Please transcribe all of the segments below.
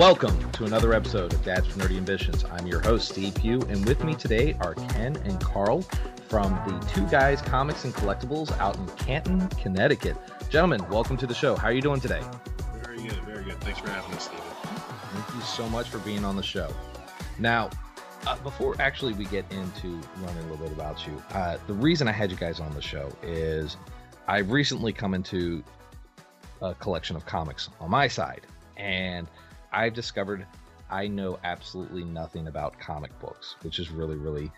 Welcome to another episode of Dads with Nerdy Ambitions. I'm your host, Steve Pugh, and with me today are Ken and Carl from the Two Guys Comics and Collectibles out in Canton, Connecticut. Gentlemen, welcome to the show. How are you doing today? Very good, very good. Thanks for having us, Steven. Thank you so much for being on the show. Now, uh, before actually we get into learning a little bit about you, uh, the reason I had you guys on the show is I've recently come into a collection of comics on my side, and I've discovered I know absolutely nothing about comic books, which is really, really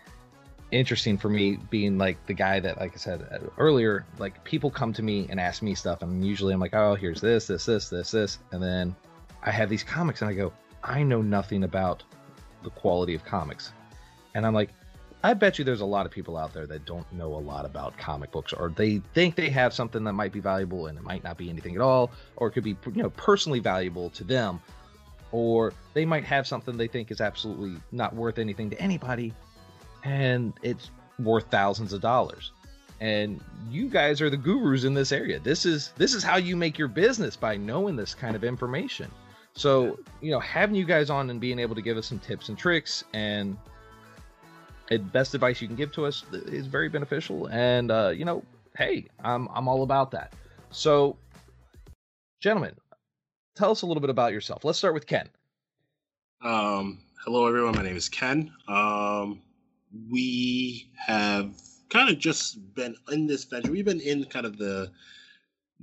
interesting for me being like the guy that like i said uh, earlier like people come to me and ask me stuff and usually i'm like oh here's this this this this this and then i have these comics and i go i know nothing about the quality of comics. And i'm like i bet you there's a lot of people out there that don't know a lot about comic books or they think they have something that might be valuable and it might not be anything at all or it could be you know personally valuable to them or they might have something they think is absolutely not worth anything to anybody and it's worth thousands of dollars. And you guys are the gurus in this area. This is this is how you make your business by knowing this kind of information. So you know having you guys on and being able to give us some tips and tricks and best advice you can give to us is very beneficial. And uh you know hey i'm i'm all about that. So gentlemen tell us a little bit about yourself let's start with ken Um, hello, everyone. My name is Ken. Um, we have kind of just been in this venture. We've been in kind of the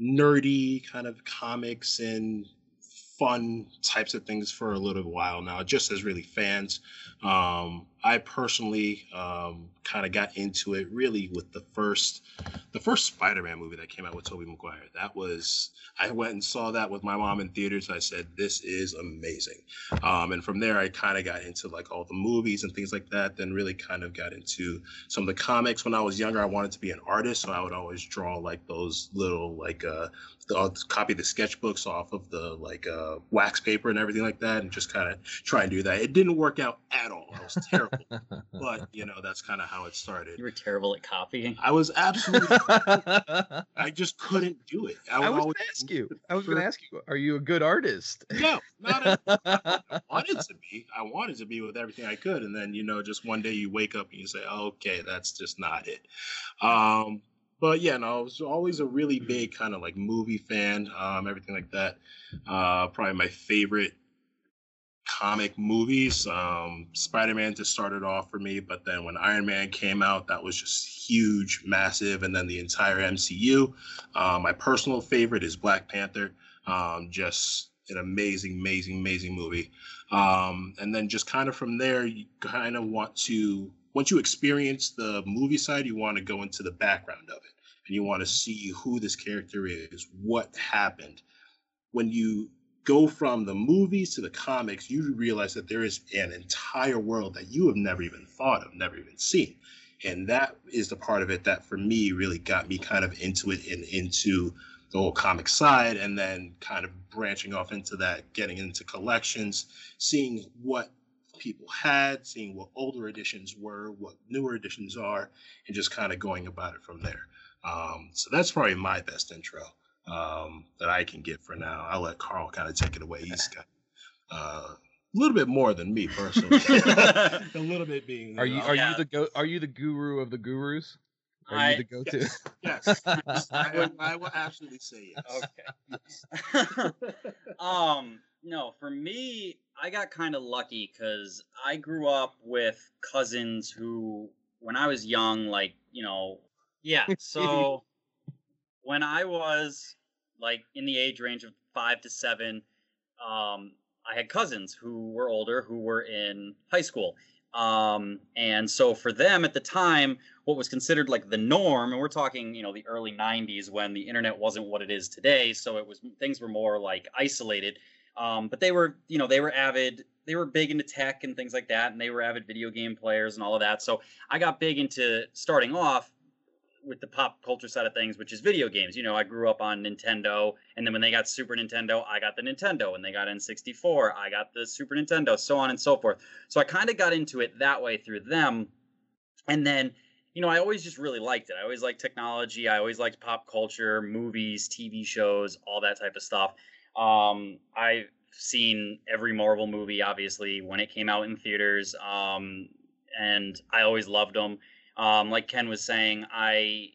nerdy kind of comics and fun types of things for a little while now, just as really fans. Um, I personally um, kind of got into it really with the first, the first Spider-Man movie that came out with Tobey Maguire. That was I went and saw that with my mom in theaters. I said, "This is amazing," um, and from there I kind of got into like all the movies and things like that. Then really kind of got into some of the comics. When I was younger, I wanted to be an artist, so I would always draw like those little like uh, I'll copy the sketchbooks off of the like uh, wax paper and everything like that, and just kind of try and do that. It didn't work out at all. I was terrible, but you know that's kind of how it started. You were terrible at copying. I was absolutely. I just couldn't do it. I was going to ask you. I was going to ask you. Are you a good artist? No, not at all. I wanted to be. I wanted to be with everything I could, and then you know, just one day you wake up and you say, "Okay, that's just not it." Um, but yeah, no, I was always a really big kind of like movie fan, um, everything like that. Uh, probably my favorite comic movies. Um, Spider Man just started off for me, but then when Iron Man came out, that was just huge, massive, and then the entire MCU. Uh, my personal favorite is Black Panther. Um, just an amazing, amazing, amazing movie. Um, and then just kind of from there, you kind of want to once you experience the movie side, you want to go into the background of it, and you want to see who this character is, what happened. When you go from the movies to the comics, you realize that there is an entire world that you have never even thought of, never even seen. And that is the part of it that for me really got me kind of into it and into the whole comic side and then kind of branching off into that, getting into collections, seeing what people had, seeing what older editions were, what newer editions are, and just kind of going about it from there. Um, so that's probably my best intro um, that I can get for now. I'll let Carl kind of take it away. He's got uh, a little bit more than me personally. a little bit being. Are you uh, are Yeah. you the go? Are you the guru of the gurus? Are I- you the go-to? Yes, I would. I will absolutely say yes. Okay. um, no, for me, I got kind of lucky because I grew up with cousins who, when I was young, like you know, yeah. So when I was like in the age range of five to seven, um, I had cousins who were older who were in high school. Um, and so for them at the time, what was considered like the norm, and we're talking, you know, the early 90s when the internet wasn't what it is today. So it was things were more like isolated. Um, but they were, you know, they were avid, they were big into tech and things like that, and they were avid video game players and all of that. So I got big into starting off with the pop culture side of things, which is video games. You know, I grew up on Nintendo, and then when they got Super Nintendo, I got the Nintendo. When they got N64, I got the Super Nintendo, so on and so forth. So I kind of got into it that way through them. And then, you know, I always just really liked it. I always liked technology. I always liked pop culture, movies, TV shows, all that type of stuff. Um, I've seen every Marvel movie, obviously, when it came out in theaters, um, and I always loved them. Um, like Ken was saying, I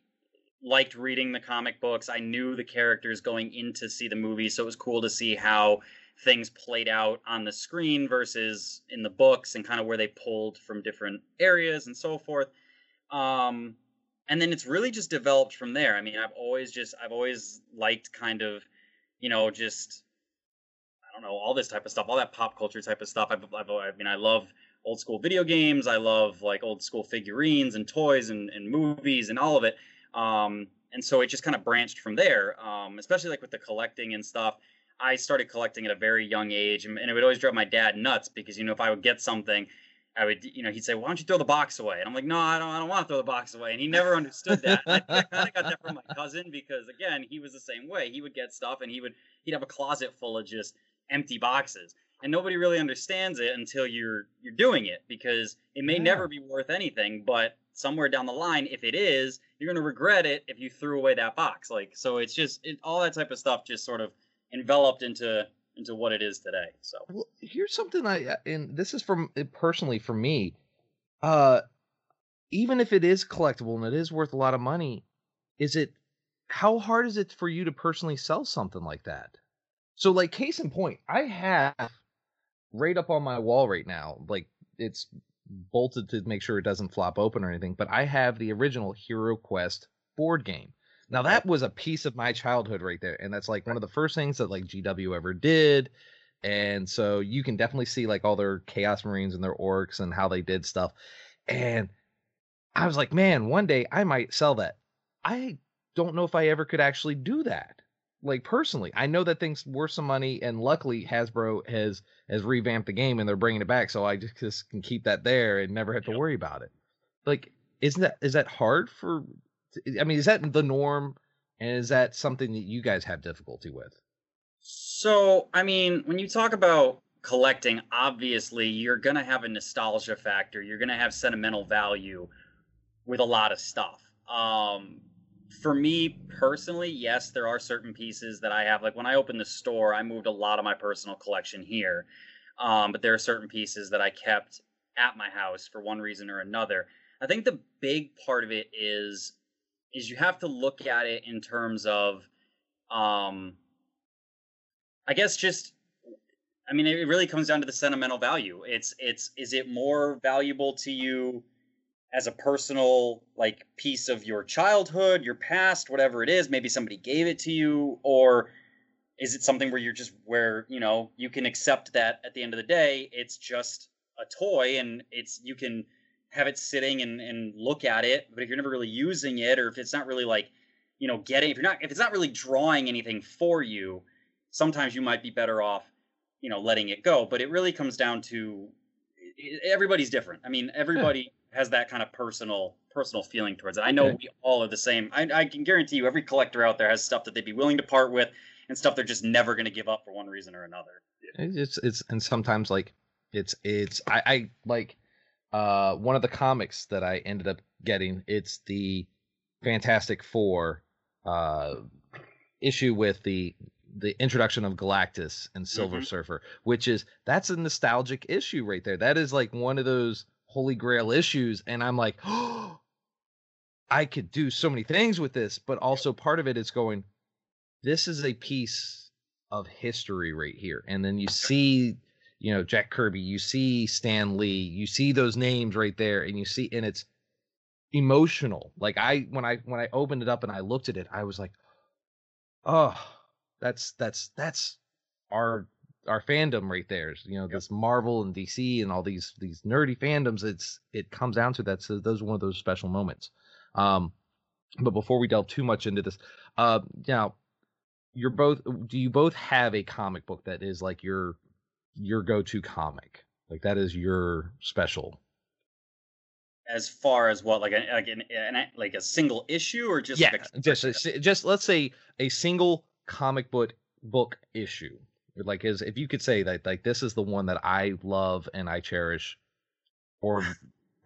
liked reading the comic books. I knew the characters going in to see the movie, so it was cool to see how things played out on the screen versus in the books and kind of where they pulled from different areas and so forth. Um, and then it's really just developed from there. I mean, I've always just I've always liked kind of, you know, just I don't know all this type of stuff, all that pop culture type of stuff. I've, I've I mean, I love old school video games. I love like old school figurines and toys and, and movies and all of it. Um, and so it just kind of branched from there. Um, especially like with the collecting and stuff. I started collecting at a very young age, and, and it would always drive my dad nuts because you know if I would get something I would, you know, he'd say, "Why don't you throw the box away?" And I'm like, "No, I don't. I don't want to throw the box away." And he never understood that. I, I kind of got that from my cousin because, again, he was the same way. He would get stuff, and he would he'd have a closet full of just empty boxes, and nobody really understands it until you're you're doing it because it may yeah. never be worth anything, but somewhere down the line, if it is, you're gonna regret it if you threw away that box. Like, so it's just it, all that type of stuff just sort of enveloped into into what it is today. So well, here's something I uh, and this is from uh, personally for me. Uh, even if it is collectible and it is worth a lot of money, is it how hard is it for you to personally sell something like that? So like case in point, I have right up on my wall right now, like it's bolted to make sure it doesn't flop open or anything, but I have the original Hero Quest board game. Now that was a piece of my childhood right there, and that's like one of the first things that like GW ever did. And so you can definitely see like all their Chaos Marines and their orcs and how they did stuff. And I was like, man, one day I might sell that. I don't know if I ever could actually do that. Like personally, I know that thing's worth some money, and luckily Hasbro has has revamped the game and they're bringing it back, so I just, just can keep that there and never have to worry about it. Like, isn't that is that hard for I mean, is that the norm? And is that something that you guys have difficulty with? So, I mean, when you talk about collecting, obviously you're going to have a nostalgia factor. You're going to have sentimental value with a lot of stuff. Um, for me personally, yes, there are certain pieces that I have. Like when I opened the store, I moved a lot of my personal collection here. Um, but there are certain pieces that I kept at my house for one reason or another. I think the big part of it is is you have to look at it in terms of um I guess just I mean it really comes down to the sentimental value. It's it's is it more valuable to you as a personal like piece of your childhood, your past, whatever it is, maybe somebody gave it to you or is it something where you're just where, you know, you can accept that at the end of the day it's just a toy and it's you can have it sitting and, and look at it. But if you're never really using it, or if it's not really like, you know, getting if you're not if it's not really drawing anything for you, sometimes you might be better off, you know, letting it go. But it really comes down to everybody's different. I mean, everybody yeah. has that kind of personal personal feeling towards it. I know okay. we all are the same. I, I can guarantee you, every collector out there has stuff that they'd be willing to part with, and stuff they're just never going to give up for one reason or another. It's it's and sometimes like it's it's I, I like uh, one of the comics that I ended up getting. It's the Fantastic Four uh, issue with the the introduction of Galactus and Silver mm-hmm. Surfer, which is that's a nostalgic issue right there. That is like one of those holy grail issues, and I'm like, oh, I could do so many things with this, but also part of it is going, this is a piece of history right here, and then you see you know Jack Kirby, you see Stan Lee, you see those names right there, and you see, and it's emotional. Like I when I when I opened it up and I looked at it, I was like, oh, that's that's that's our our fandom right there. You know, yep. this Marvel and DC and all these these nerdy fandoms. It's it comes down to that. So those are one of those special moments. Um, but before we delve too much into this, uh, now you're both. Do you both have a comic book that is like your your go-to comic. Like that is your special. As far as what, like a like an, an like a single issue, or just yeah, like a, just a, just let's say a single comic book book issue. Like is if you could say that like this is the one that I love and I cherish, or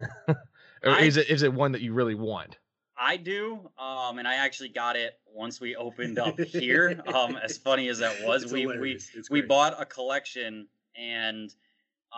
or I, is it is it one that you really want? I do, um, and I actually got it once we opened up here. um, as funny as that was, It's we we. It's we bought a collection, and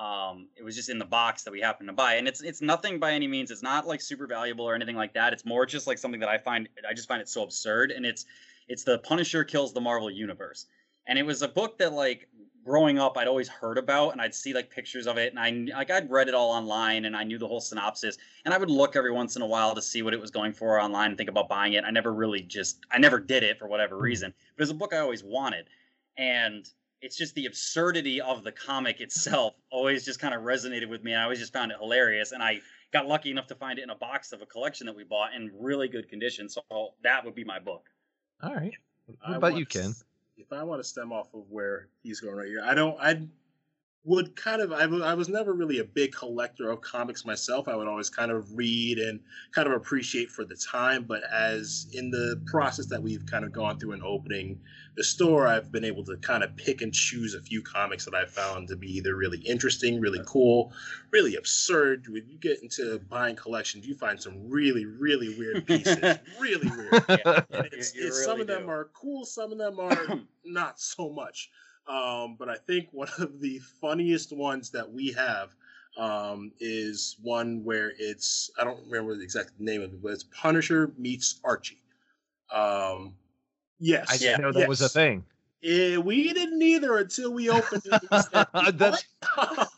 um, it was just in the box that we happened to buy. And it's it's nothing by any means. It's not like super valuable or anything like that. It's more just like something that I find I just find it so absurd. And it's it's the Punisher kills the Marvel Universe, and it was a book that like growing up I'd always heard about and I'd see like pictures of it and I like I'd read it all online and I knew the whole synopsis and I would look every once in a while to see what it was going for online and think about buying it. I never really just I never did it for whatever reason. But it's a book I always wanted. And it's just the absurdity of the comic itself always just kind of resonated with me. And I always just found it hilarious. And I got lucky enough to find it in a box of a collection that we bought in really good condition. So that would be my book. All right. I What about you, to Ken? If I want to stem off of where he's going right here, I don't. I would kind of. I I was never really a big collector of comics myself. I would always kind of read and kind of appreciate for the time. But as in the process that we've kind of gone through in opening the store, I've been able to kind of pick and choose a few comics that I found to be either really interesting, really cool, really absurd. When you get into buying collections, you find some really, really weird pieces. really weird. And it's, it's- some really of them are cool, some of them are not so much. Um, but I think one of the funniest ones that we have um, is one where it's I don't remember the exact name of it, but it's Punisher meets Archie. Um, yes, I didn't know that was a thing. Eh, we didn't either until we opened it. That's-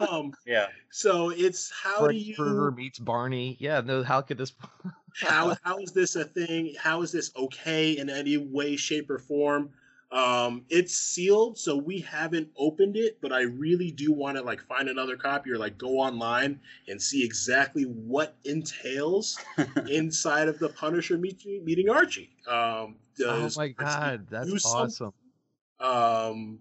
um, Yeah. so it's how do you Krueger meets Barney. Yeah, no, how could this? how how is this a thing? How is this okay in any way, shape, or form? Um, it's sealed, so we haven't opened it, but I really do want to like find another copy or like go online and see exactly what entails inside of the Punisher meeting, meeting Archie. Um, oh does my god, that's awesome. um,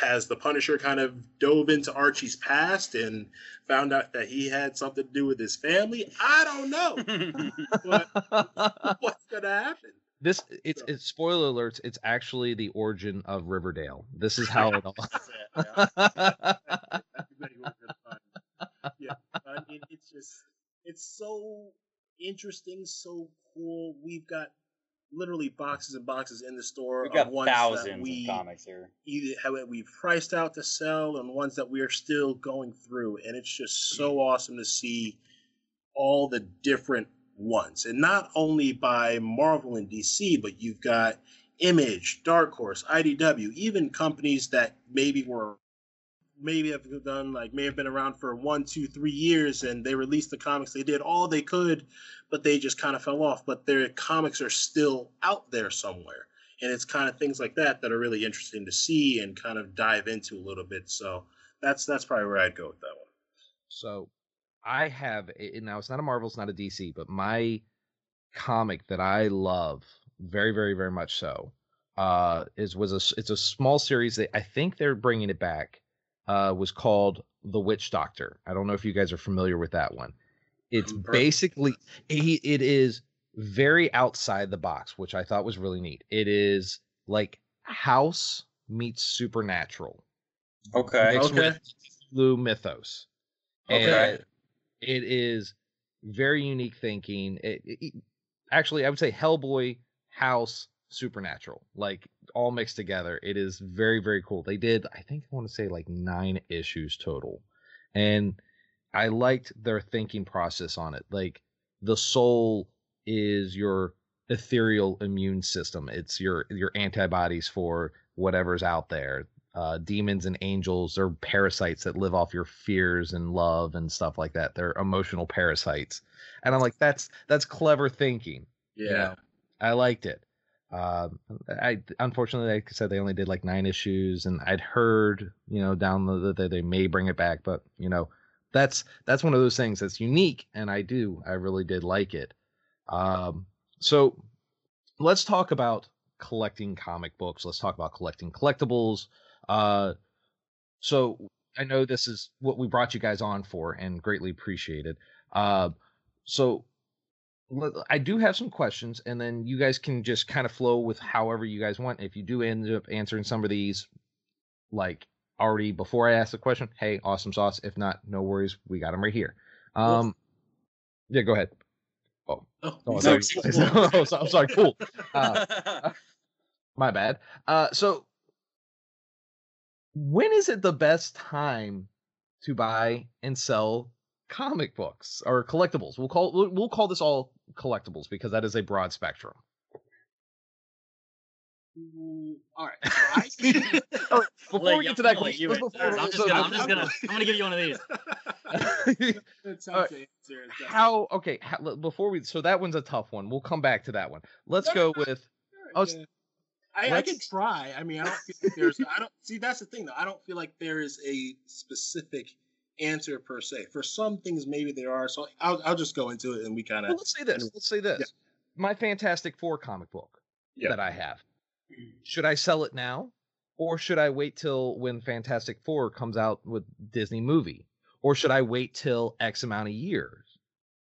has the Punisher kind of dove into Archie's past and found out that he had something to do with his family? I don't know. But what's gonna happen? This it's it's spoiler alerts. It's actually the origin of Riverdale. This is how it all. That's yeah. Everybody was gonna find- yeah, I mean, it's just it's so interesting, so cool. We've got literally boxes and boxes in the store. We've of got ones that thousands we of comics here. either how we've priced out to sell and ones that we are still going through and it's just so mm. awesome to see all the different ones and not only by marvel and dc but you've got image dark horse idw even companies that maybe were maybe have done like may have been around for one two three years and they released the comics they did all they could but they just kind of fell off but their comics are still out there somewhere and it's kind of things like that that are really interesting to see and kind of dive into a little bit. So that's that's probably where I'd go with that one. So I have now it's not a Marvel, it's not a DC, but my comic that I love very, very, very much so uh is was a it's a small series that I think they're bringing it back. Uh, was called The Witch Doctor. I don't know if you guys are familiar with that one. It's basically he, it is very outside the box, which I thought was really neat. It is like House meets Supernatural Okay. mixed Okay. with Cthulhu mythos. Okay. And it is very unique thinking. It, it- actually, I would say Hellboy, House, Supernatural, like all mixed together. It is very, very cool. They did, I think, I want to say like nine issues total, and I liked their thinking process on it. Like the soul is your ethereal immune system. It's your your antibodies for whatever's out there uh, demons and angels they're parasites that live off your fears and love and stuff like that. They're emotional parasites. And i'm like that's that's clever thinking you know? i liked it. Um i unfortunately like i said they only did like nine issues and i'd heard you know down the that they may bring it back but you know that's that's one of those things that's unique and i do i really did like it. Um so let's talk about collecting comic books. Let's talk about collecting collectibles uh, so I know this is what we brought you guys on for, and greatly appreciated. Uh, so I do have some questions, and then you guys can just kind of flow with however you guys want. If you do end up answering some of these, like already before I ask the question, hey, awesome sauce. If not, no worries, we got them right here. Um, yeah, go ahead. Oh, Oh, oh, sorry. sorry. oh, I'm sorry. Cool. Uh, my bad. Uh, so when is it the best time to buy and sell comic books or collectibles? We'll call we'll, call this all collectibles because that is a broad spectrum. All right. I- All right, before Let we get to that I'm gonna let you question, before- I'm just gonna, I'm just gonna, I'm gonna give you one of these. It's All right. tough to answer, it's definitely- how okay how, before we so that one's a tough one we'll come back to that one let's go with Sure, I. I, can try. I mean, I don't feel like there's. I don't see. That's the thing, though. I don't feel like there is a specific answer per se. For some things, maybe there are. So I'll, I'll just go into it, and we kind well, of. let's say this let's say this my fantastic four comic book Yeah. that i have mm-hmm. should i sell it now or should i wait till when fantastic four comes out with disney movie or should i wait till x amount of years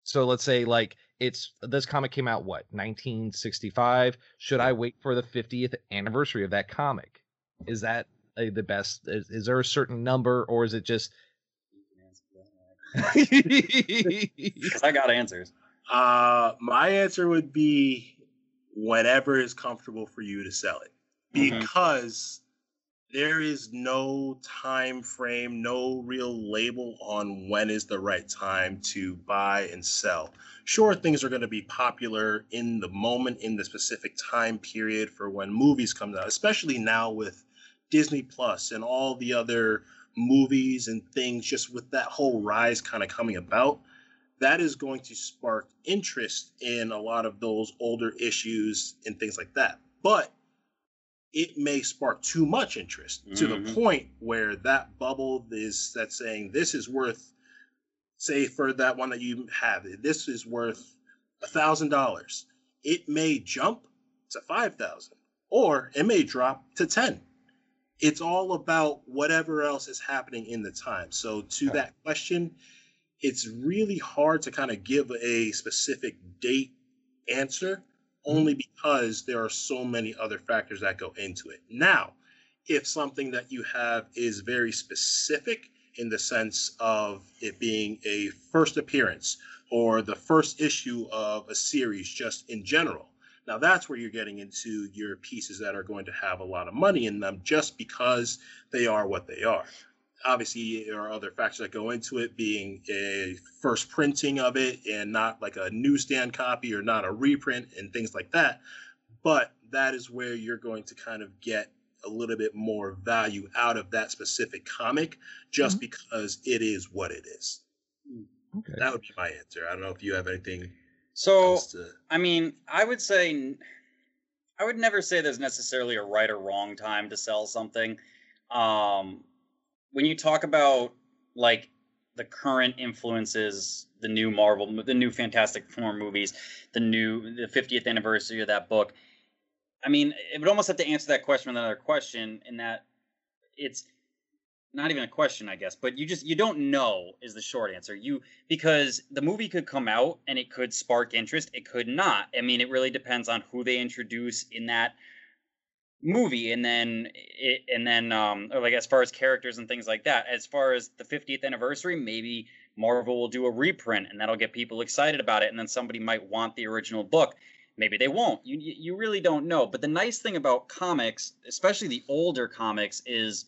so let's say like it's this comic came out what 1965 should i wait for the 50th anniversary of that comic is that uh, the best is, is there a certain number or is it just Because I got answers. Uh, my answer would be whenever is comfortable for you to sell it, Mhm. because there is no time frame, no real label on when is the right time to buy and sell. Sure, things are going to be popular in the moment, in the specific time period for when movies come out, especially now with Disney Plus and all the other movies and things, just with that whole rise kind of coming about that is going to spark interest in a lot of those older issues and things like that. But it may spark too much interest to the Mhm. point where that bubble is that's saying this is worth, say for that one that you have, this is worth a thousand dollars. It may jump to five thousand, or it may drop to ten. It's all about whatever else is happening in the time. So to Okay. that question, it's really hard to kind of give a specific date answer only because there are so many other factors that go into it. Now, if something that you have is very specific in the sense of it being a first appearance or the first issue of a series just in general, now that's where you're getting into your pieces that are going to have a lot of money in them just because they are what they are obviously there are other factors that go into it being a first printing of it and not like a newsstand copy or not a reprint and things like that. But that is where you're going to kind of get a little bit more value out of that specific comic just because it is what it is. Okay. That would be my answer. I don't know if you have anything So else to I mean, I would say i would never say there's necessarily a right or wrong time to sell something. Um, when you talk about like the current influences, the new Marvel, the new Fantastic Four movies, the new the 50th anniversary of that book. I mean, it would almost have to answer that question with another question, in that it's not even a question, I guess, but you just you don't know is the short answer. You because the movie could come out and it could spark interest, it could not. I mean, it really depends on who they introduce in that movie and then it and then um like as far as characters and things like that. As far as the 50th anniversary, maybe Marvel will do a reprint and that'll get people excited about it and then somebody might want the original book. Maybe they won't. You you really don't know. But the nice thing about comics, especially the older comics is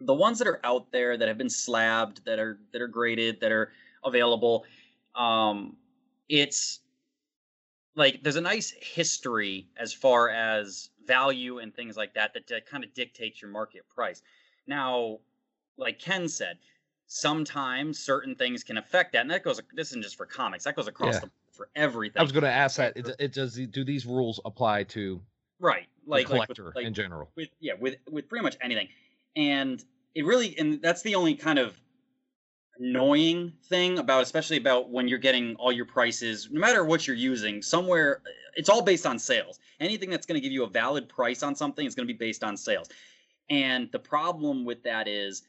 the ones that are out there that have been slabbed, that are that are graded, that are available, um, it's like there's a nice history as far as value and things like that that, that kind of dictates your market price. Now, like Ken said, sometimes certain things can affect that, and that goes. This isn't just for comics. That goes across Yeah. the for everything. i was going to ask that it, it does do these rules apply to right, the like like with- collector like, in general with yeah with with pretty much anything and it really and that's the only kind of annoying thing about especially about when you're getting all your prices no matter what you're using somewhere it's all based on sales. Anything that's going to give you a valid price on something is going to be based on sales. And the problem with that is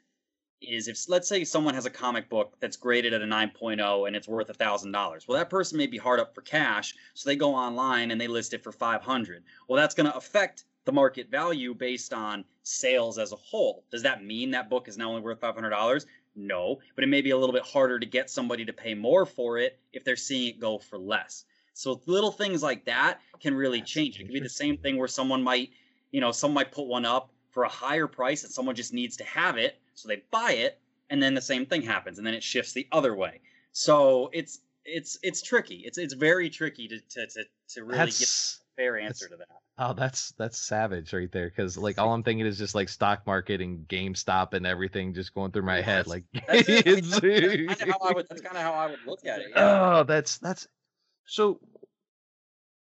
is if let's say someone has a comic book that's graded at a 9.0 and it's worth a thousand dollars. Well that person may be hard up for cash so they go online and they list it for 500 well that's going to affect the market value based on sales as a whole. Does that mean that book is now only worth $500 no but it may be a little bit harder to get somebody to pay more for it if they're seeing it go for less So little things like that can really That's change. It could be the same thing where someone might, you know, someone might put one up for a higher price and someone just needs to have it, so they buy it, and then the same thing happens, and then it shifts the other way. So it's it's it's tricky. It's it's very tricky to to to, to really That's... get fair answer to that. Oh, that's that's savage right there. Because like all I'm thinking is just like stock market and GameStop and everything just going through my head. Like that's, I mean, that's, that's kind of how I would. That's kind of how I would look at it. Yeah. Oh, that's that's so.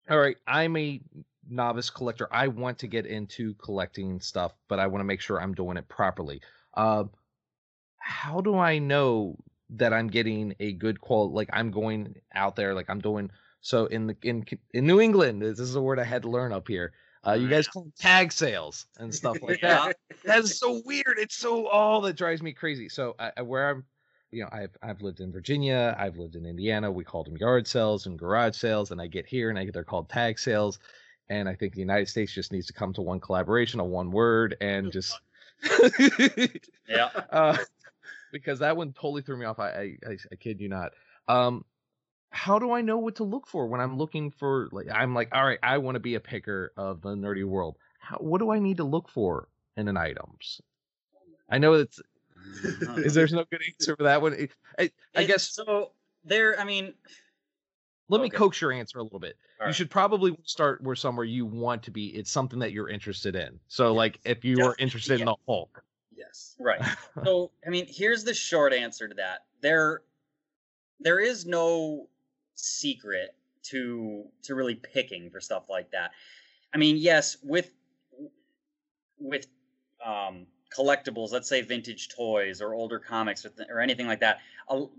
All right, I'm a novice collector. I want to get into collecting stuff, but I want to make sure I'm doing it properly. Uh, how do I know that I'm getting a good quality? Like I'm going out there, like I'm doing so in the in in New England, this is a word I had to learn up here. Uh, you guys call tag sales and stuff like that. That's so weird. It's so all oh, that drives me crazy. So I, where I'm, you know, I've I've lived in Virginia, I've lived in Indiana. We called them yard sales and garage sales, and I get here and I get they're called tag sales. And I think the United States just needs to come to one collaboration, a one word, and just yeah, uh, because that one totally threw me off. I I, I kid you not. Um, how do I know what to look for when I'm looking for like I'm like, all right, I want to be a picker of the nerdy world. How, what do I need to look for in an items? I know it's is there's no good answer for that one. I, I guess so. There, I mean, let okay. me coax your answer a little bit. All you right. should probably start where somewhere you want to be. It's something that you're interested in. So, yes. like, if you are interested in the Hulk, yes, right. so, I mean, here's the short answer to that. There, there is no secret to to really picking for stuff like that. I mean, yes, with with um, collectibles, let's say vintage toys or older comics or, th- or anything like that,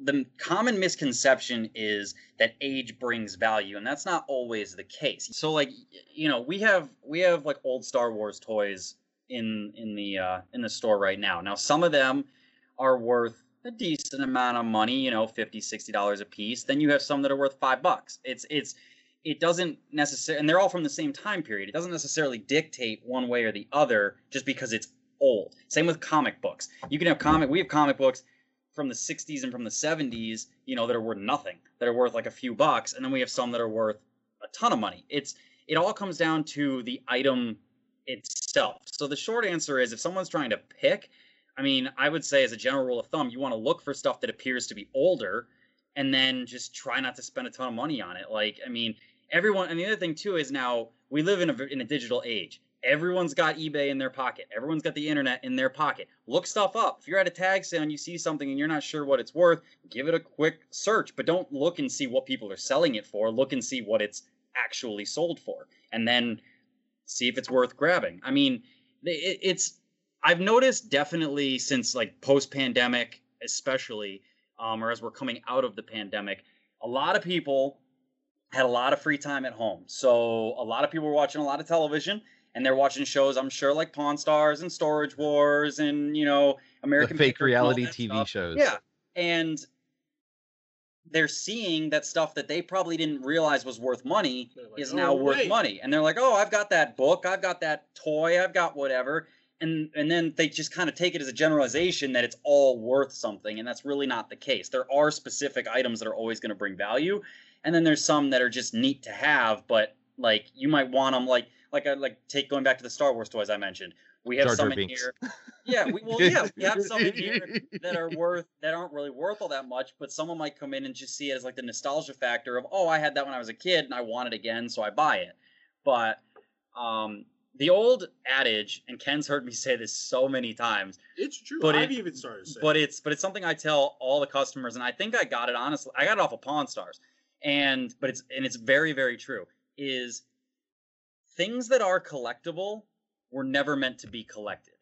the common misconception is that age brings value, and that's not always the case. So, like, you know, we have we have like old Star Wars toys in in the uh, in the store right now. Now, some of them are worth a decent amount of money, you know, 50 60 dollars a piece. Then you have some that are worth 5 bucks. It's it's it doesn't necessarily and they're all from the same time period. It doesn't necessarily dictate one way or the other just because it's old. Same with comic books. You can have comic we have comic books from the 60s and from the 70s, you know, that are worth nothing, that are worth like a few bucks, and then we have some that are worth a ton of money. It's it all comes down to the item itself. So the short answer is if someone's trying to pick, I mean, I would say as a general rule of thumb, you want to look for stuff that appears to be older and then just try not to spend a ton of money on it. Like, I mean, everyone, and the other thing too is now we live in a, in a digital age. Everyone's got eBay in their pocket. Everyone's got the internet in their pocket. Look stuff up. If you're at a tag sale and you see something and you're not sure what it's worth, give it a quick search, but don't look and see what people are selling it for. Look and see what it's actually sold for, and then see if it's worth grabbing. I mean, it, it's I've noticed definitely since like post pandemic, especially, um, or as we're coming out of the pandemic, a lot of people had a lot of free time at home. So a lot of people were watching a lot of television and they're watching shows, I'm sure, like Pawn Stars and Storage Wars and, you know, American the fake reality TV stuff. shows. Yeah. And they're seeing that stuff that they probably didn't realize was worth money like, is now oh, worth wait. money. And they're like, oh, I've got that book, I've got that toy, I've got whatever and and then they just kind of take it as a generalization that it's all worth something and that's really not the case there are specific items that are always going to bring value and then there's some that are just neat to have but like you might want them like like I like take going back to the Star Wars toys I mentioned. We have Jar some in here. Yeah, we well yeah, we have some in here that are worth that aren't really worth all that much, but someone might come in and just see it as like the nostalgia factor of, oh, I had that when I was a kid and I want it again, so I buy it. But um the old adage, and Ken's heard me say this so many times. It's true. But I've it, even started. But it's but it's something I tell all the customers, and I think I got it honestly. I got it off of Pawn Stars, and but it's and it's very very true. Is things that are collectible were never meant to be collected,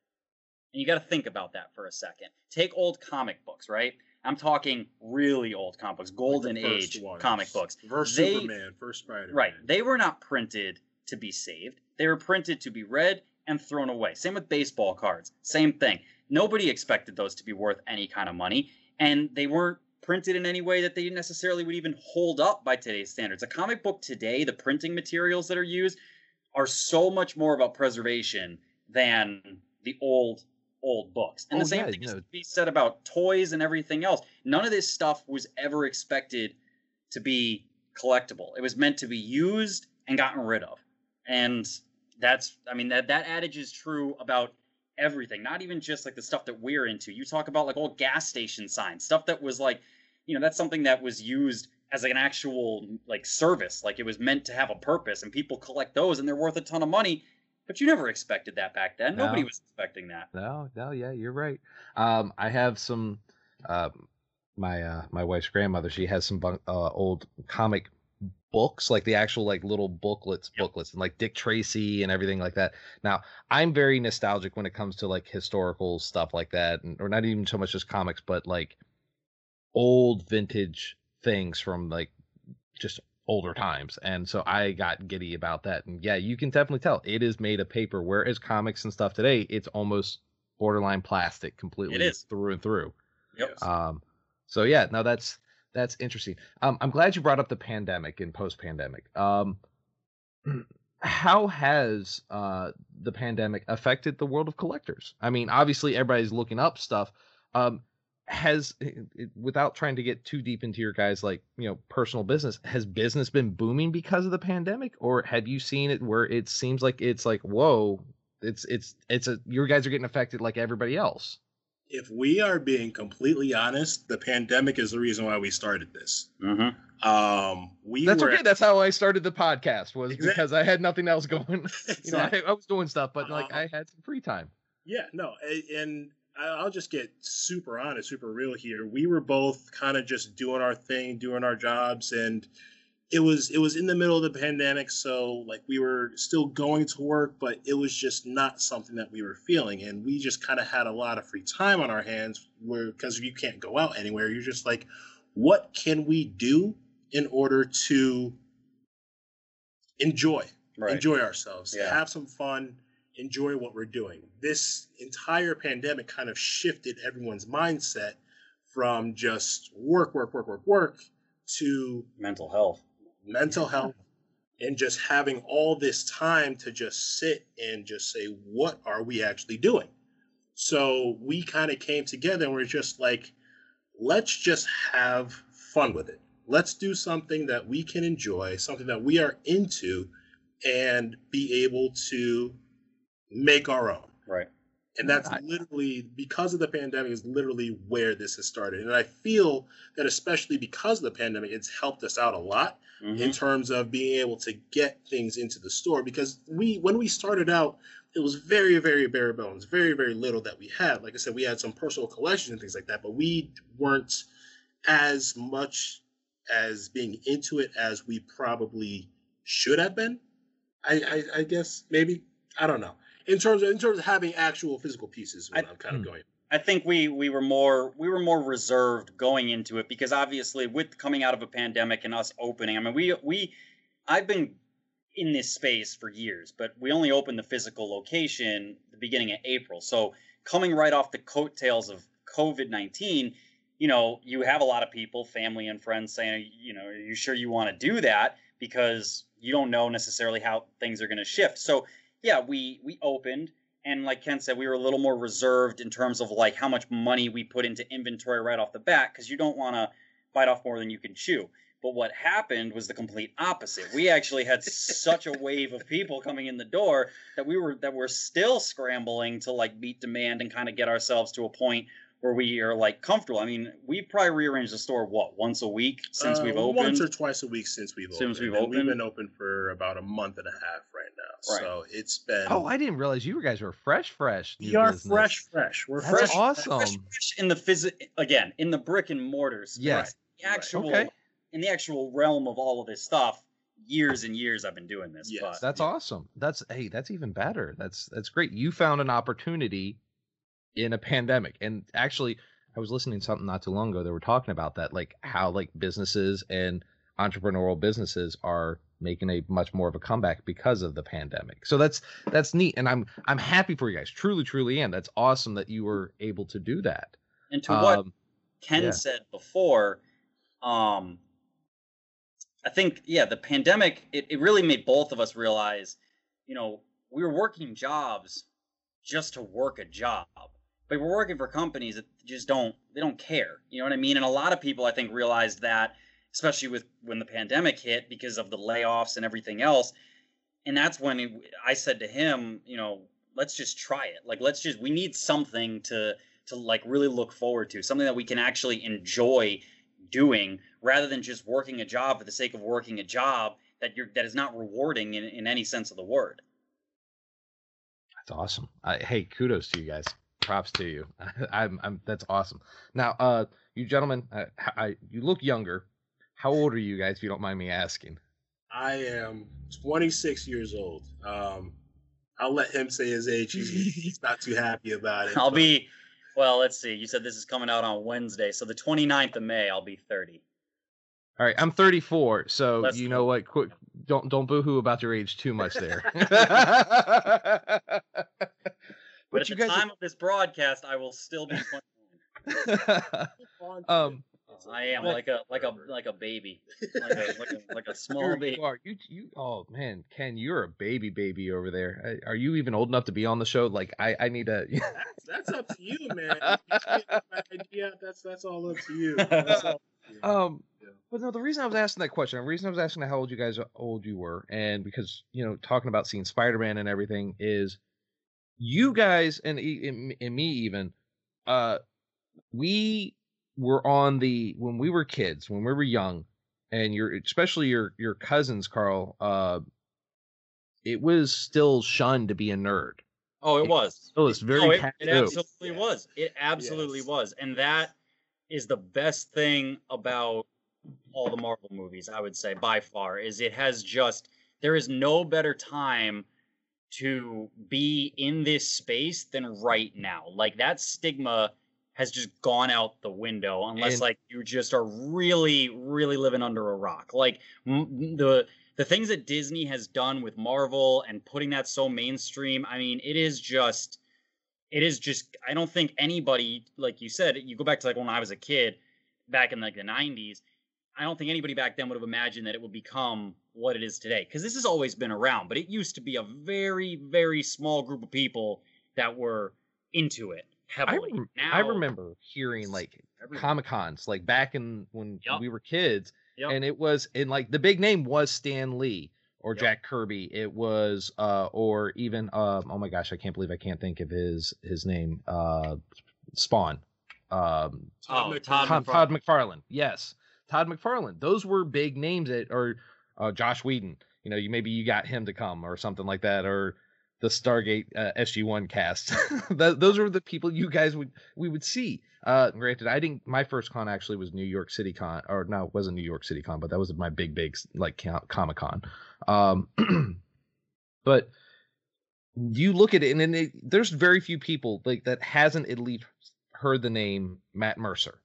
and you got to think about that for a second. Take old comic books, right? I'm talking really old comic books, golden like age ones. comic books. First they, Superman, first Spider-Man. Right. They were not printed to be saved. They were printed to be read and thrown away. Same with baseball cards. Same thing. Nobody expected those to be worth any kind of money, and they weren't printed in any way that they necessarily would even hold up by today's standards. A comic book today, the printing materials that are used are so much more about preservation than the old old books. And oh, the same yeah, thing is to be said about toys and everything else. None of this stuff was ever expected to be collectible. It was meant to be used and gotten rid of. And that's I mean that that adage is true about everything, not even just like the stuff that we're into. You talk about like old gas station signs, stuff that was like, you know, that's something that was used as like an actual like service, like it was meant to have a purpose, and people collect those, and they're worth a ton of money. But you never expected that back then. No. Nobody was expecting that. No, no, yeah, you're right. Um, I have some. Um, my uh, my wife's grandmother, she has some uh, old comic books, like the actual like little booklets, Yep. booklets, and like Dick Tracy and everything like that. Now, I'm very nostalgic when it comes to like historical stuff like that, and, or not even so much just comics, but like old vintage things from like just older times. And so I got giddy about that. And yeah, you can definitely tell it is made of paper, whereas comics and stuff today, it's almost borderline plastic completely is. through and through. Yep. Yes. Um, so yeah, now that's that's interesting. Um, I'm glad you brought up the pandemic and post-pandemic. Um, how has uh the pandemic affected the world of collectors? I mean, obviously everybody's looking up stuff. Um, has it- it- without trying to get too deep into your guys like you know personal business, has business been booming because of the pandemic, or have you seen it where it seems like it's like whoa, it's it's it's a your guys are getting affected like everybody else? If we are being completely honest, the pandemic is the reason why we started this. Mm-hmm. Um, we That's were okay. That's how I started the podcast was Exact- because I had nothing else going. You know, I, I was doing stuff, but like Uh-huh. I had some free time. Yeah, no, and I'll just get super honest, super real here. We were both kind of just doing our thing, doing our jobs, and it was it was in the middle of the pandemic, so like we were still going to work, but it was just not something that we were feeling, and we just kind of had a lot of free time on our hands, where because you can't go out anywhere, you're just like, what can we do in order to enjoy Right. enjoy ourselves, Yeah. have some fun, enjoy what we're doing. This entire pandemic kind of shifted everyone's mindset from just work, work, work, work, work to Mental health. Mental health and just having all this time to just sit and just say, what are we actually doing? So we kind of came together and we're just like, let's just have fun with it. Let's do something that we can enjoy, something that we are into, and be able to make our own. Right. And that's I- literally because of the pandemic is literally where this has started. And I feel that especially because of the pandemic, it's helped us out a lot Mhm. in terms of being able to get things into the store because we when we started out it was very very bare bones very very little that we had like i said we had some personal collections and things like that but we weren't as much as being into it as we probably should have been i i, I guess maybe i don't know in terms of in terms of having actual physical pieces I- am kind of Hmm. going I think we we were more we were more reserved going into it because obviously with coming out of a pandemic and us opening, I mean we we I've been in this space for years, but we only opened the physical location the beginning of April. So coming right off the coattails of COVID nineteen, you know, you have a lot of people, family and friends saying, you know, are you sure you want to do that? Because you don't know necessarily how things are going to shift. So yeah, we we opened and like Ken said, we were a little more reserved in terms of like how much money we put into inventory right off the bat because you don't want to bite off more than you can chew. But what happened was the complete opposite. We actually had such a wave of people coming in the door that we were that we're still scrambling to like meet demand and kind of get ourselves to a point where we are like comfortable. I mean, we probably rearranged the store what once a week since Uh, we've opened. once or twice a week since we've Since opened. we've and We've been open for about a month and a half right now. Right. So it's been Oh, I didn't realize you guys were fresh, fresh. We are business. fresh, fresh. We're That's fresh. awesome. fresh, fresh in the phys- again in the brick and mortar space. Yeah. The actual Okay. in the actual realm of all of this stuff. Years and years I've been doing this. Yes. but That's awesome. That's hey, that's even better. That's that's great. You found an opportunity in a pandemic. And actually, I was listening to something not too long ago. They were talking about that, like how like businesses and entrepreneurial businesses are making a much more of a comeback because of the pandemic. So that's that's neat, and I'm I'm happy for you guys. Truly, truly, and that's awesome that you were able to do that. and to what Um, Ken yeah. said before, um, I think yeah, the pandemic it, it really made both of us realize, you know, we were working jobs just to work a job, but we're working for companies that just don't they don't care. You know what I mean? And a lot of people I think realized that, especially with when the pandemic hit because of the layoffs and everything else. And that's when I said to him, you know, let's just try it. Like let's just we need something to to like really look forward to, something that we can actually enjoy doing rather than just working a job for the sake of working a job that you're that is not rewarding in, in any sense of the word. That's awesome. Uh, hey, kudos to you guys. Props to you. I'm, I'm that's awesome. Now, uh, you gentlemen, uh, I, you look younger. How old are you guys, if you don't mind me asking? I am 26 years old. Um, I'll let him say his age. He's, he's not too happy about it. I'll but... be, well, let's see. You said this is coming out on Wednesday. So the 29th of May, I'll be 30. All right, I'm 34, so Let's you know what? Quick, don't don't boohoo about your age too much there. but, but at the time are... of this broadcast, I will still be 21. um, I am like a like a like a baby, like a like a, like a small baby. You are you you? Oh man, Ken, you're a baby baby over there. Are you even old enough to be on the show? Like I I need to. that's, that's up to you, man. yeah, That's that's all up to you. All um, yeah. but no, the reason I was asking that question, the reason I was asking how old you guys old you were, and because you know talking about seeing Spider Man and everything is, you guys and, and, and me even, uh, we were on the when we were kids, when we were young, and your especially your your cousins, Carl. Uh, it was still shunned to be a nerd. Oh, it, it was. It was very. Oh, it, it absolutely was. It absolutely yes. was, and that is the best thing about all the Marvel movies, I would say by far, is it has just there is no better time to be in this space than right now. Like that stigma has just gone out the window unless and, like you just are really really living under a rock. Like m- the the things that Disney has done with Marvel and putting that so mainstream, I mean, it is just it is just I don't think anybody like you said you go back to like when I was a kid back in like the 90s I don't think anybody back then would have imagined that it would become what it is today because this has always been around but it used to be a very very small group of people that were into it heavily. I, rem- now, I remember hearing like Comic Cons like back in when yep. we were kids yep. and it was and like the big name was Stan Lee or yep. Jack Kirby. It was uh or even uh oh my gosh, I can't believe I can't think of his his name. Uh Spawn. Um oh, Todd, Todd, Todd McFarlane. Yes. Todd McFarlane. Those were big names that or uh Joss Whedon. You know, you maybe you got him to come or something like that or the Stargate uh, SG1 cast. those are the people you guys would we would see. Uh, granted, I didn't. My first con actually was New York City Con, or no, it wasn't New York City Con, but that was my big, big like Comic Con. Um, but you look at it, and then it, there's very few people like that hasn't at least heard the name Matt Mercer.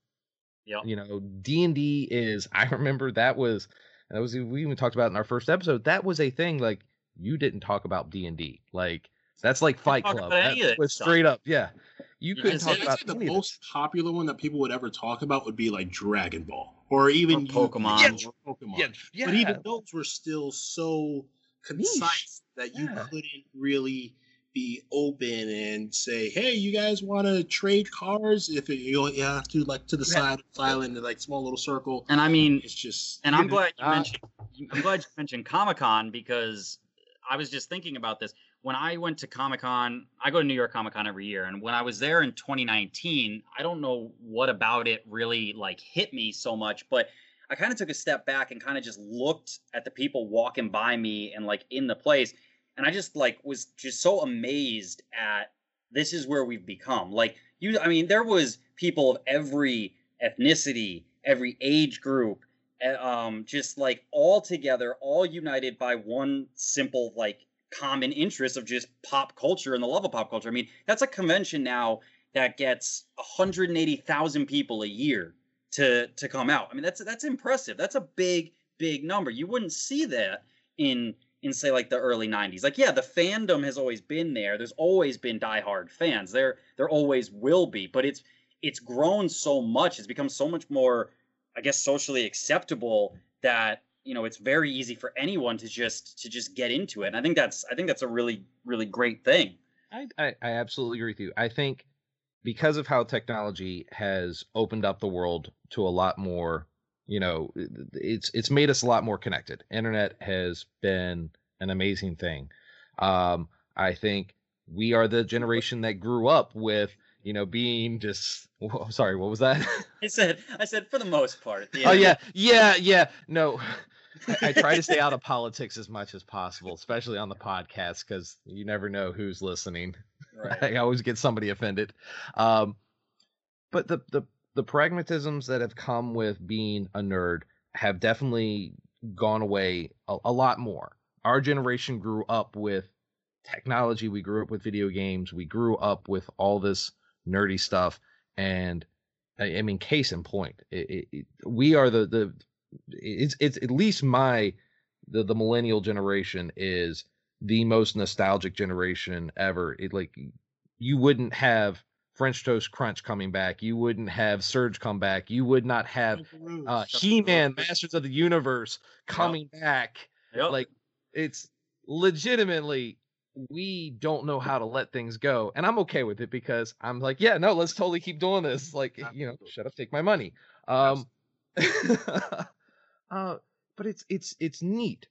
Yeah, you know, D and D is. I remember that was that was we even talked about in our first episode. That was a thing like you didn't talk about D and D like. That's like Fight Club. That was straight up, yeah. You couldn't talk about the most popular one that people would ever talk about would be like Dragon Ball or even or Pokemon. Yeah, or Pokemon. Yeah, yeah. But even those were still so concise that you yeah. couldn't really be open and say, "Hey, you guys want to trade cars?" If it, you, you have to like to the side of the island, like small little circle. And I mean, it's just. And I'm glad you ah. mentioned. I'm glad you mentioned Comic Con because I was just thinking about this when I went to Comic Con, I go to New York Comic Con every year, and when I was there in 2019, I don't know what about it really like hit me so much, but I kind of took a step back and kind of just looked at the people walking by me and like in the place, and I just like was just so amazed at this is where we've become. Like you, I mean, there was people of every ethnicity, every age group, eh, um, just like all together, all united by one simple like common interest of just pop culture and the love of pop culture. I mean, that's a convention now that gets 180,000 people a year to to come out. I mean, that's that's impressive. That's a big big number. You wouldn't see that in in say like the early 90s. Like yeah, the fandom has always been there. There's always been diehard fans. There there always will be, but it's it's grown so much. It's become so much more I guess socially acceptable that you know it's very easy for anyone to just to just get into it and i think that's i think that's a really really great thing I, I, I absolutely agree with you i think because of how technology has opened up the world to a lot more you know, it's it's made us a lot more connected. Internet has been an amazing thing. Um, I think we are the generation that grew up with you know being just oh, sorry what was that i said i said for the most part oh yeah yeah yeah no I, I, try to stay out of politics as much as possible especially on the podcast because you never know who's listening right. i always get somebody offended um, but the, the the pragmatisms that have come with being a nerd have definitely gone away a, a lot more our generation grew up with technology. We grew up with video games. We grew up with all this nerdy stuff. And I, I mean, case in point, it, it, we are the the it's it's at least my the the millennial generation is the most nostalgic generation ever. It like you wouldn't have French Toast Crunch coming back. You wouldn't have Surge come back. You would not have uh, He Man, Masters of the Universe coming yep. back. Yep. Like it's legitimately we don't know how to let things go and i'm okay with it because i'm like yeah no let's totally keep doing this like you know shut up take my money um uh but it's it's it's neat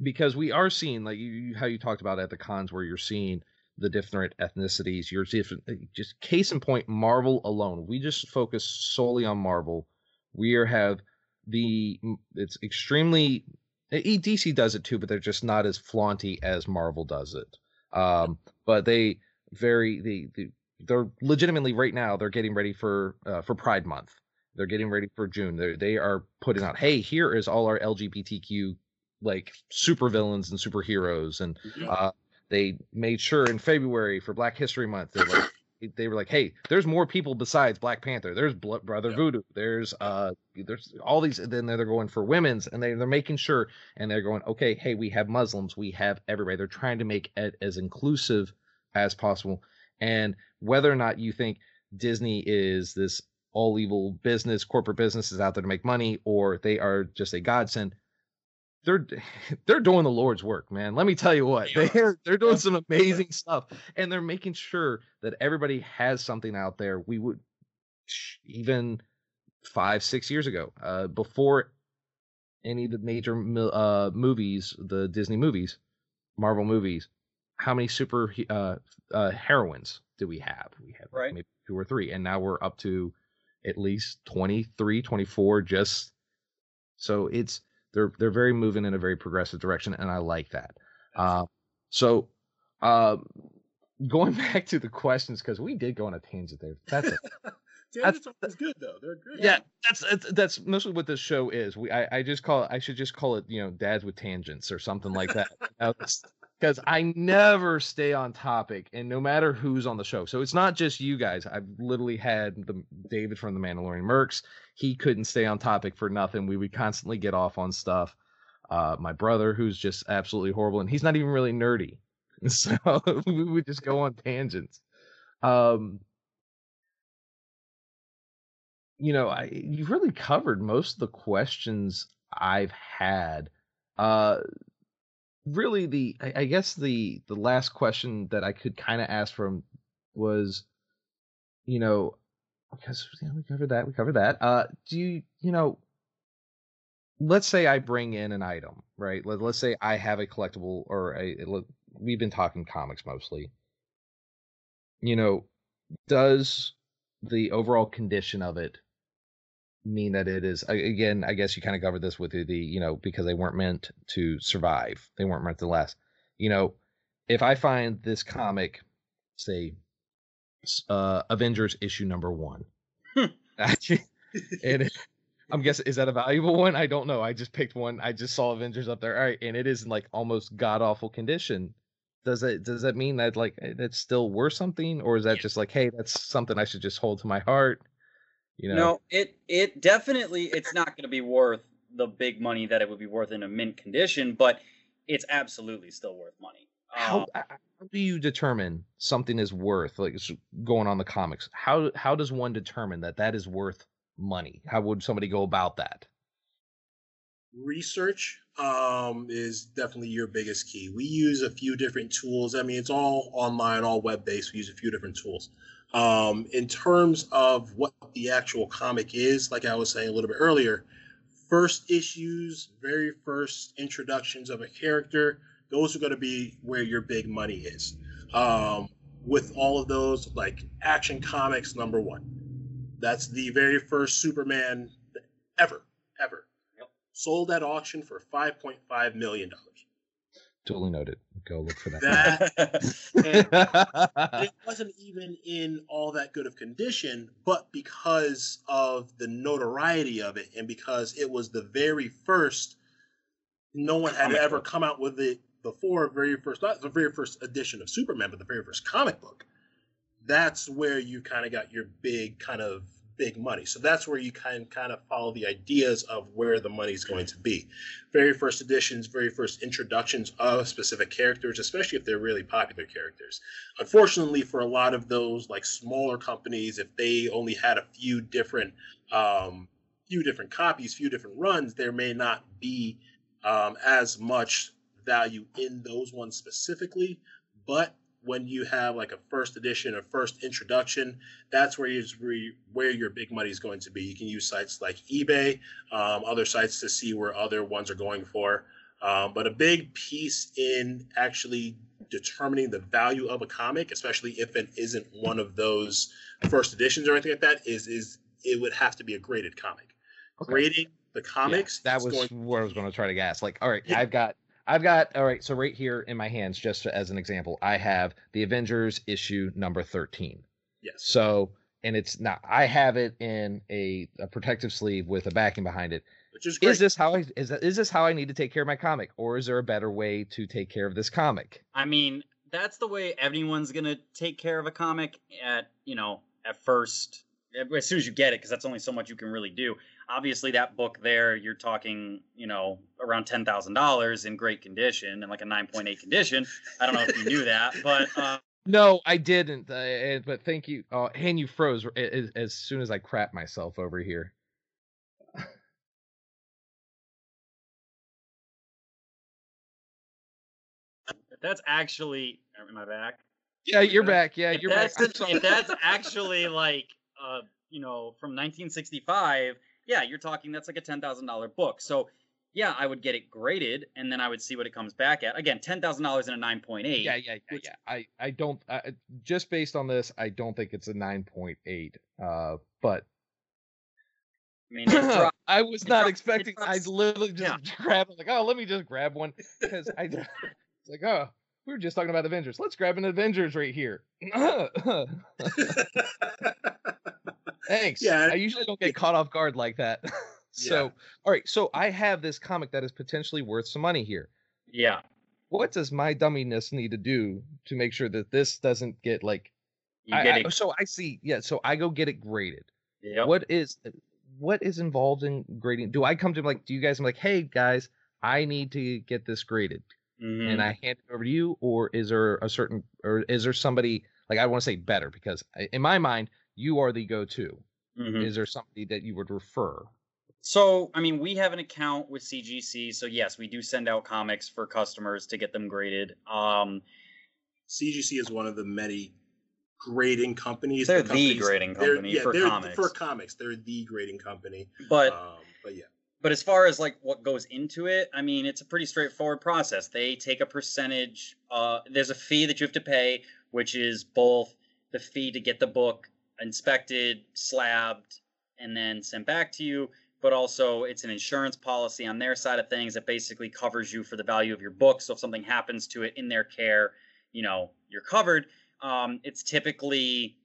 because we are seeing like you, how you talked about at the cons where you're seeing the different ethnicities you're different uh, just case in point marvel alone we just focus solely on marvel we are have the it's extremely DC does it too, but they're just not as flaunty as Marvel does it. Um, but they very they, they they're legitimately right now they're getting ready for uh, for Pride Month. They're getting ready for June. They they are putting out, hey, here is all our LGBTQ like supervillains and superheroes, and uh, they made sure in February for Black History Month they're like they were like, "Hey, there's more people besides Black Panther. There's Brother. Voodoo. There's uh, there's all these." Then they're going for women's, and they they're making sure, and they're going, "Okay, hey, we have Muslims, we have everybody." They're trying to make it as inclusive as possible. And whether or not you think Disney is this all evil business, corporate business is out there to make money, or they are just a godsend, they're they're doing the Lord's work, man. Let me tell you what. They're they're doing some amazing stuff and they're making sure that everybody has something out there. We would even 5 6 years ago, uh before any of the major uh movies, the Disney movies, Marvel movies, how many super uh, uh heroines do we have? We have right. maybe two or three and now we're up to at least 23, 24 just so it's they're they're very moving in a very progressive direction, and I like that. Uh, so, uh, going back to the questions because we did go on a tangent there. That's it. Tangents that's, good though. They're great. Yeah, that's, that's that's mostly what this show is. We I, I just call it. I should just call it you know dads with tangents or something like that. because I never stay on topic, and no matter who's on the show. So it's not just you guys. I've literally had the David from the Mandalorian Mercs. He couldn't stay on topic for nothing. We would constantly get off on stuff. Uh, my brother, who's just absolutely horrible, and he's not even really nerdy, so we would just go on tangents. Um, you know, I you've really covered most of the questions I've had. Uh, really the I, I guess the the last question that I could kind of ask from was, you know, because we covered that, we covered that. Uh, do you you know? Let's say I bring in an item, right? Let, let's say I have a collectible or a. We've been talking comics mostly. You know, does the overall condition of it mean that it is again i guess you kind of covered this with the you know because they weren't meant to survive. They weren't meant to last. You know if i find this comic say uh avengers issue number one hmm. and i'm guessing is that a valuable one? I don't know. I just picked one. I just saw avengers up there. All right. And it is in like almost god awful condition. Does it does that mean that like it's still worth something? Or is that just like hey that's something i should just hold to my heart you know? No, it it definitely it's not going to be worth the big money that it would be worth in a mint condition, but it's absolutely still worth money. How, um, how do you determine something is worth like going on the comics? How how does one determine that that is worth money? How would somebody go about that? Research um, is definitely your biggest key. We use a few different tools. I mean, it's all online, all web based. We use a few different tools. Um, in terms of what the actual comic is, like I was saying a little bit earlier, first issues, very first introductions of a character, those are going to be where your big money is. Um, with all of those, like Action Comics number one, that's the very first Superman ever, ever. Yep. Sold at auction for $5.5 million. Totally noted. Go look for that. that it wasn't even in all that good of condition, but because of the notoriety of it and because it was the very first, no one had ever come out with it before, very first, not the very first edition of Superman, but the very first comic book. That's where you kind of got your big kind of big money. So that's where you can kind of follow the ideas of where the money is going to be. Very first editions, very first introductions of specific characters, especially if they're really popular characters. Unfortunately, for a lot of those like smaller companies, if they only had a few different um, few different copies, few different runs, there may not be um, as much value in those ones specifically. But when you have like a first edition or first introduction, that's where you where your big money is going to be. You can use sites like eBay, um, other sites to see where other ones are going for. Um, but a big piece in actually determining the value of a comic, especially if it isn't one of those first editions or anything like that, is is it would have to be a graded comic. Okay. Grading the comics. Yeah, that was going... what I was going to try to guess. Like, all right, yeah. I've got I've got all right. So right here in my hands, just as an example, I have the Avengers issue number thirteen. Yes. So and it's not. I have it in a, a protective sleeve with a backing behind it. Which is great. Is this how I is that, is this how I need to take care of my comic, or is there a better way to take care of this comic? I mean, that's the way everyone's gonna take care of a comic at you know at first as soon as you get it because that's only so much you can really do. Obviously that book there you're talking you know around $10000 in great condition and like a 9.8 condition. I don't know if you knew that but uh, no i didn't uh, but thank you uh, and you froze as, as soon as i crap myself over here. That's actually am i back? Yeah you're back? yeah you're back. if that's actually like uh you know from 1965 yeah, you're talking that's like a ten thousand dollar book. So yeah, I would get it graded, and then I would see what it comes back at. Again, ten thousand dollars in a nine point eight. Yeah, yeah, yeah, which... yeah. I, I don't just based on this, I don't think it's a nine point eight. Uh, but I mean, dropped, I was not dropped, expecting. I literally just yeah. grabbed like, oh, let me just grab one because I it's like, oh, we were just talking about Avengers. Let's grab an Avengers right here. Thanks. Yeah. I usually don't get caught off guard like that. so, yeah. all right. So I have this comic that is potentially worth some money here. Yeah. What does my dumminess need to do to make sure that this doesn't get like? I, I, so I see. Yeah. So I go get it graded. Yeah. What is what is involved in grading? Do I come to like? Do you guys? I'm like, hey guys, I need to get this graded, mm-hmm. and I hand it over to you, or is there a certain, or is there somebody like I want to say better because in my mind you are the go-to. Mm-hmm. Is there somebody that you would refer? So, I mean, we have an account with CGC, so yes, we do send out comics for customers to get them graded. Um, CGC is one of the many grading companies. They're the, companies, the grading company yeah, for comics. For comics, they're the grading company. But, um, but yeah. But as far as like what goes into it, I mean, it's a pretty straightforward process. They take a percentage. Uh, there's a fee that you have to pay, which is both the fee to get the book inspected, slabbed, and then sent back to you. But also, it's an insurance policy on their side of things that basically covers you for the value of your book. So if something happens to it in their care, you know, you're covered. Um, it's typically,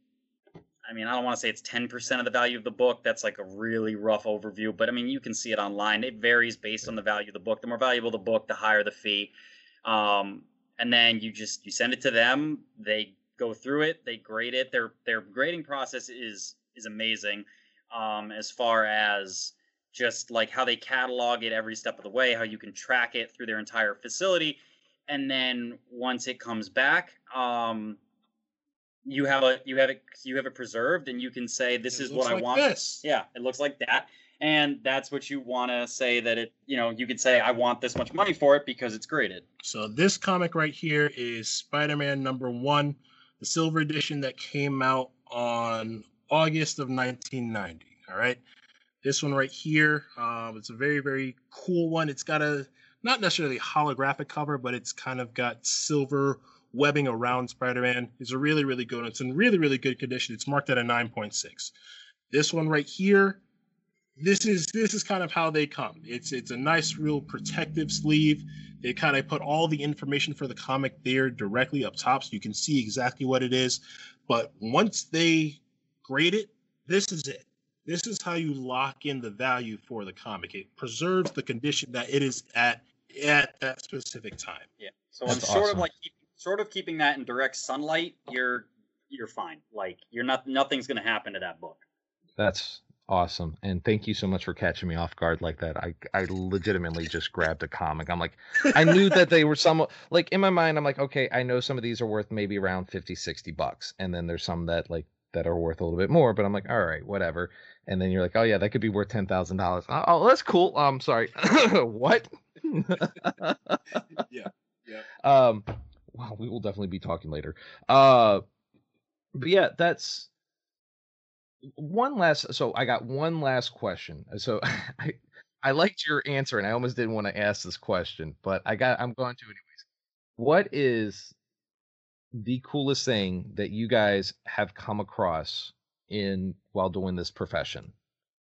I mean, I don't want to say it's 10% of the value of the book. That's like a really rough overview. But I mean, you can see it online. It varies based on the value of the book. The more valuable the book, the higher the fee. Um, and then you just you send it to them. They go through it. They grade it. Their their grading process is is amazing. Um, as far as just like how they catalog it every step of the way, how you can track it through their entire facility, and then once it comes back, um, you have a you have it you have it preserved, and you can say this it is what I want. This. Yeah, it looks like that, and that's what you want to say that it. You know, you could say I want this much money for it because it's graded. So this comic right here is Spider-Man number one the silver edition that came out on August of 1990. All right. This one right here, um, it's a very, very cool one. It's got a not necessarily holographic cover, but it's kind of got silver webbing around Spider-Man. is a really, really good one. It's in really, really good condition. It's marked at a 9.6. This one right here, this is this is kind of how they come. It's it's a nice, real protective sleeve. They kind of put all the information for the comic there directly up top, so you can see exactly what it is. But once they grade it, this is it. This is how you lock in the value for the comic. It preserves the condition that it is at at that specific time. Yeah. So That's I'm sort awesome. of like keep, sort of keeping that in direct sunlight. You're you're fine. Like you're not nothing's going to happen to that book. That's awesome. And thank you so much for catching me off guard like that. I i legitimately just grabbed a comic. I'm like i knew that they were some like in my mind i'm like okay i know some of these are worth maybe around 50 60 bucks. And then there's some that like that are worth a little bit more but i'm like all right whatever. And then you're like oh yeah that could be worth $10000 oh, oh that's cool. I'm um, sorry. What? Yeah yeah. Um wow we will definitely be talking later. Uh but yeah that's one last so i got one last question. So i i liked your answer and i almost didn't want to ask this question but i got i'm going to anyways. What is the coolest thing that you guys have come across in while doing this profession?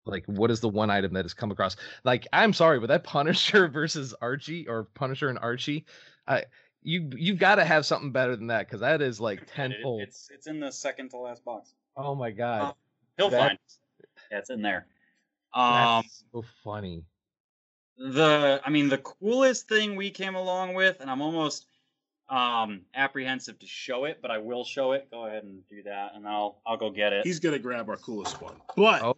Like what is the one item that has come across? Like i'm sorry but that punisher versus archie or punisher and archie i you you've got to have something better than that because that is like tenfold. It, it's it's in the second to last box. Oh my god! He'll That's, find. Yeah, it's in there. Um, so funny. The, I mean, the coolest thing we came along with, and I'm almost um apprehensive to show it, but I will show it. Go ahead and do that, and I'll I'll go get it. He's gonna grab our coolest one, but oh.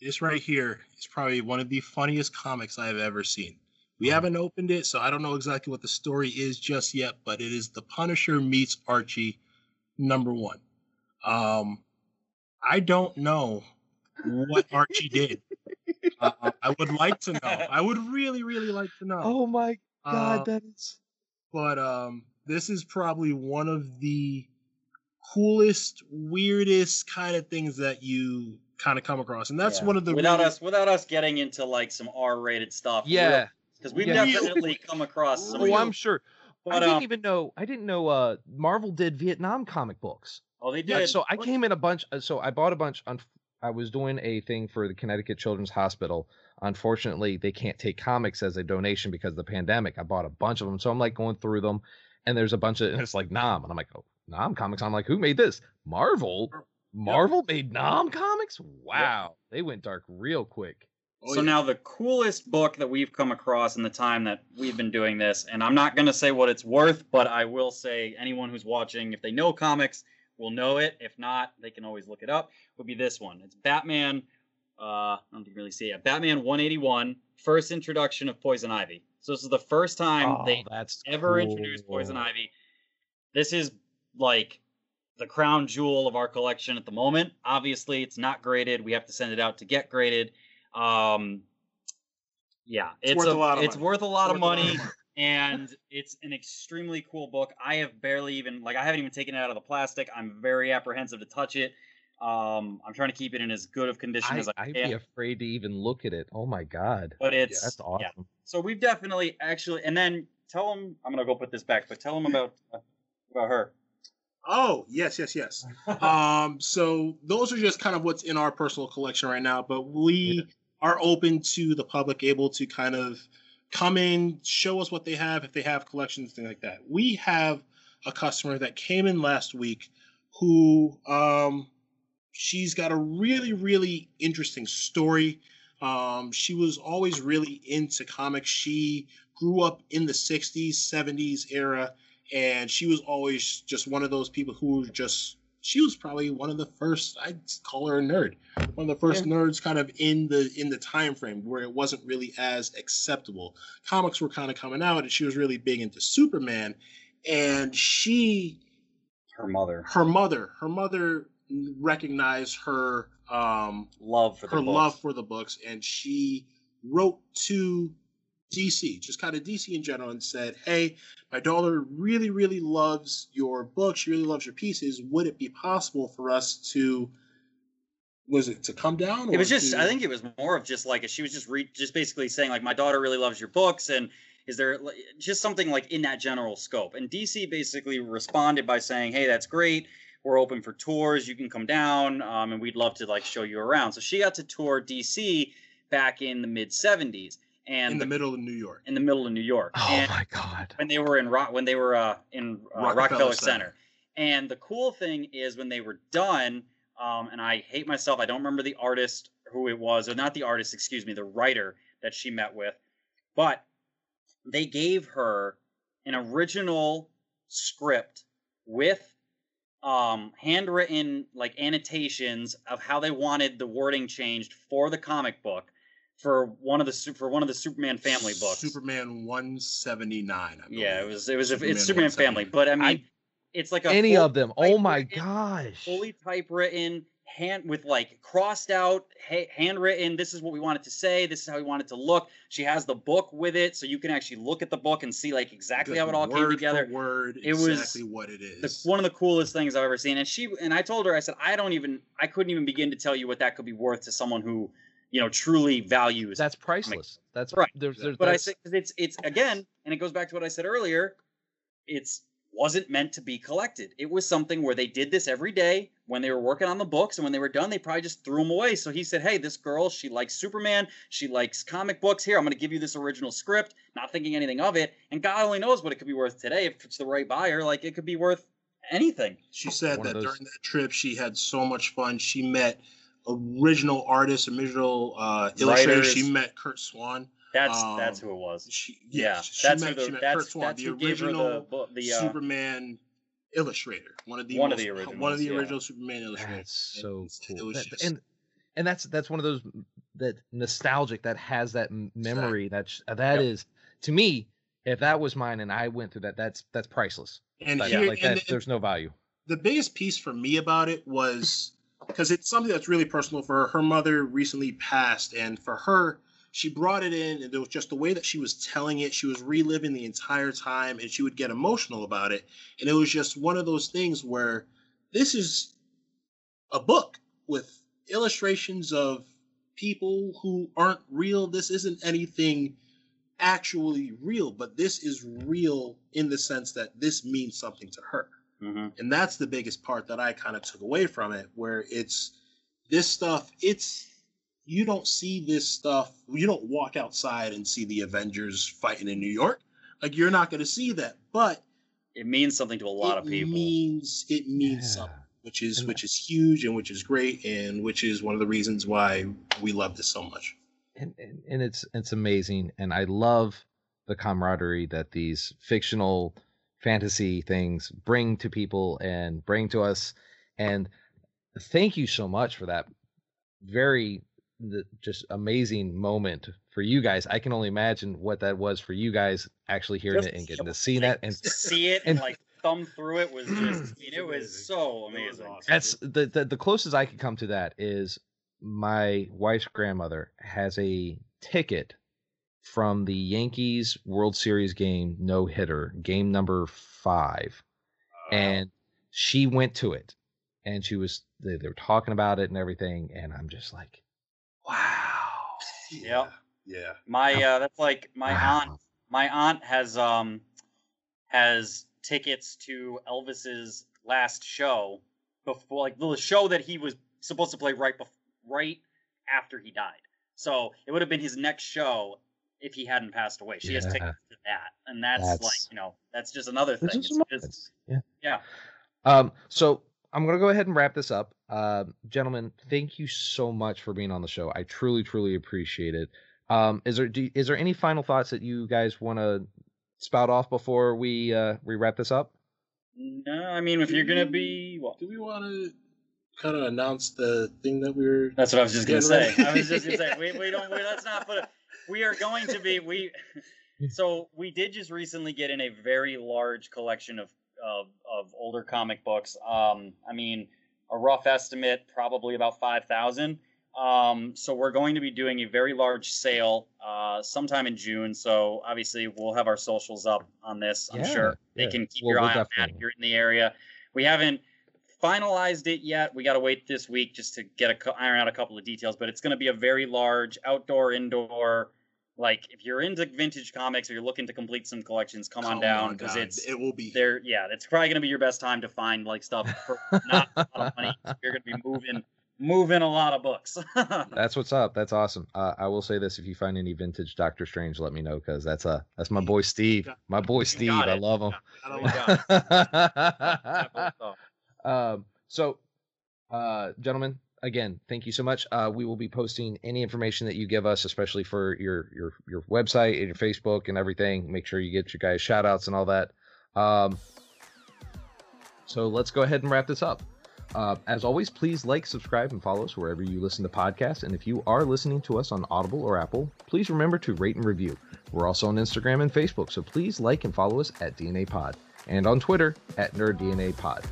this right here is probably one of the funniest comics I have ever seen. We haven't opened it, so I don't know exactly what the story is just yet, but it is the Punisher meets Archie number one. Um, I don't know what Archie did. Uh, I would like to know. I would really, really like to know. Oh my god, uh, that is. But um, this is probably one of the coolest, weirdest kind of things that you kind of come across, and that's yeah. one of the without really... us without us getting into like some R-rated stuff. Yeah, because we've yeah. definitely come across some. Oh, I'm sure. But, I didn't um, even know. I didn't know. Uh, Marvel did Vietnam comic books. Oh, they did. so I came in a bunch. Uh, so I bought a bunch. On, I was doing a thing for the Connecticut Children's Hospital. Unfortunately, they can't take comics as a donation because of the pandemic. I bought a bunch of them, so I'm like going through them, and there's a bunch of. And it's like Nam, and I'm like, oh, Nam comics. I'm like, who made this? Marvel. Marvel yep. made Nam comics. Wow, yep. they went dark real quick. Oh, so yeah. now the coolest book that we've come across in the time that we've been doing this, and I'm not going to say what it's worth, but I will say anyone who's watching, if they know comics, will know it. If not, they can always look it up. Would be this one. It's Batman. Uh, I don't think really see it. Batman 181, first introduction of Poison Ivy. So this is the first time oh, they ever cool. introduced Poison Ivy. This is like the crown jewel of our collection at the moment. Obviously, it's not graded. We have to send it out to get graded. Um, yeah, it's, it's worth a, a, lot of it's money. worth a lot, of, money and it's an extremely cool book. I have barely even like I haven't even taken it out of the plastic. I'm very apprehensive to touch it. Um, I'm trying to keep it in as good of condition I, as I I'd can. be afraid to even look at it. Oh my god! But it's yeah, that's awesome. Yeah. So we've definitely actually, and then tell them I'm gonna go put this back, but tell them about uh, about her. Oh yes, yes, yes. um, so those are just kind of what's in our personal collection right now, but we yeah. Are open to the public, able to kind of come in, show us what they have, if they have collections, things like that. We have a customer that came in last week who um, she's got a really, really interesting story. Um, she was always really into comics. She grew up in the 60s, 70s era, and she was always just one of those people who just she was probably one of the first i'd call her a nerd one of the first yeah. nerds kind of in the in the time frame where it wasn't really as acceptable comics were kind of coming out and she was really big into superman and she her mother her mother her mother recognized her um love for her books. love for the books and she wrote to DC, just kind of DC in general, and said, "Hey, my daughter really, really loves your book. She really loves your pieces. Would it be possible for us to?" Was it to come down? It was just. to... I think it was more of just like she was just re- just basically saying like my daughter really loves your books and is there just something like in that general scope? And DC basically responded by saying, "Hey, that's great. We're open for tours. You can come down, um, and we'd love to like show you around." So she got to tour DC back in the mid '70s, and in the, the, middle of New York. In the middle of New York. Oh and my God! When they were in Rock, when they were uh, in uh, Rockefeller, Rockefeller Center. Center. And the cool thing is when they were done, um, and I hate myself, I don't remember the artist who it was, or not the artist, excuse me, the writer that she met with, but they gave her an original script with um, handwritten like annotations of how they wanted the wording changed for the comic book for one of the for one of the Superman family books. Superman 179. yeah, it was it was a, it's Superman family, but I mean, I, it's like any of them. Oh my gosh! Fully typewritten hand with like crossed out ha- handwritten this is what we wanted to say this is how we wanted to look she has the book with it so you can actually look at the book and see like exactly how it all came together word it exactly was what it is the, one of the coolest things i've ever seen and she and i told her i said i don't even i couldn't even begin to tell you what that could be worth to someone who you know truly values that's priceless that's right there's, there's, but i said it's it's again and it goes back to what i said earlier it's wasn't meant to be collected. It was something where they did this every day when they were working on the books, and when they were done, they probably just threw them away. So he said, "Hey, this girl, she likes Superman, she likes comic books. Here, I'm going to give you this original script." Not thinking anything of it, and God only knows what it could be worth today if it's the right buyer. Like it could be worth anything. She said that during that trip, she had so much fun. She met original artist, original uh, illustrators. She met Curt Swan. That's um, that's who it was. She, yeah, yeah she that's met, who the, that's, Swan, that's the original the, the uh, Superman illustrator, one of the one most, of the original one of the original yeah. Superman illustrators. That's so and cool. That, just, and and that's that's one of those that nostalgic that has that memory. Exactly. That that yep. is to me. If that was mine and I went through that, that's that's priceless. And that, here, like and that, the, there's no value. The biggest piece for me about it was because it's something that's really personal for her. Her mother recently passed, and for her, she brought it in and it was just the way that she was telling it. She was reliving the entire time and she would get emotional about it. And it was just one of those things where this is a book with illustrations of people who aren't real. This isn't anything actually real but this is real in the sense that this means something to her mm-hmm. and that's the biggest part that i kind of took away from it where it's this stuff it's you don't see this stuff. You don't walk outside and see the Avengers fighting in New York. Like you're not going to see that, but it means something to a lot of people. Means it means yeah. something, which is and which is huge and which is great and which is one of the reasons why we love this so much. And, and, and it's it's amazing, and I love the camaraderie that these fictional fantasy things bring to people and bring to us. And thank you so much for that very the just amazing moment for you guys. I can only imagine what that was for you guys actually hearing just it and getting to see that and see it and, and like thumb through it was just I mean, it was so amazing. That's the, the the closest I could come to that is my wife's grandmother has a ticket from the Yankees World Series game no hitter, game number five. Uh, and she went to it and she was they, they were talking about it and everything and I'm just like Wow. Yeah. Yeah. My uh that's like my wow. aunt my aunt has um has tickets to Elvis's last show before like the show that he was supposed to play right before right after he died. So it would have been his next show if he hadn't passed away. She yeah. has tickets to that. And that's, that's, like, you know, that's just another thing. It's, it's, yeah. Yeah. Um so I'm gonna go ahead and wrap this up. Uh, gentlemen, thank you so much for being on the show. I truly, truly appreciate it. Um, is there do, is there any final thoughts that you guys want to spout off before we uh, we wrap this up? No, I mean if do you're gonna be, what? do we want to kind of announce the thing that we are That's what I was just gonna say. I was just gonna say we we don't we, let's not put it. We are going to be we. So we did just recently get in a very large collection of of, of older comic books. Um, I mean, a rough estimate, probably about 5,000. Um, so we're going to be doing a very large sale uh, sometime in June. So obviously we'll have our socials up on this. I'm Yeah, sure they yeah. can keep Well, your eye on that if you're in the area. We haven't finalized it yet. We got to wait this week just to get a iron out a couple of details. But it's going to be a very large outdoor, indoor. Like if you're into vintage comics or you're looking to complete some collections, come, on down because it's it will be there. Yeah, it's probably going to be your best time to find like stuff for not a lot of money. You're going to be moving moving a lot of books. That's what's up. That's awesome. Uh, I will say this: if you find any vintage Doctor Strange, let me know because that's uh that's my boy Steve. My boy Steve. I love him. Um, so, uh, gentlemen, again, thank you so much. Uh, we will be posting any information that you give us, especially for your your your website and your Facebook and everything. Make sure you get your guys shout outs and all that. Um, so let's go ahead and wrap this up. Uh, as always, please like, subscribe, and follow us wherever you listen to podcasts. And if you are listening to us on Audible or Apple, please remember to rate and review. We're also on Instagram and Facebook, so please like and follow us at DNA Pod and on Twitter at NerdDNA Pod.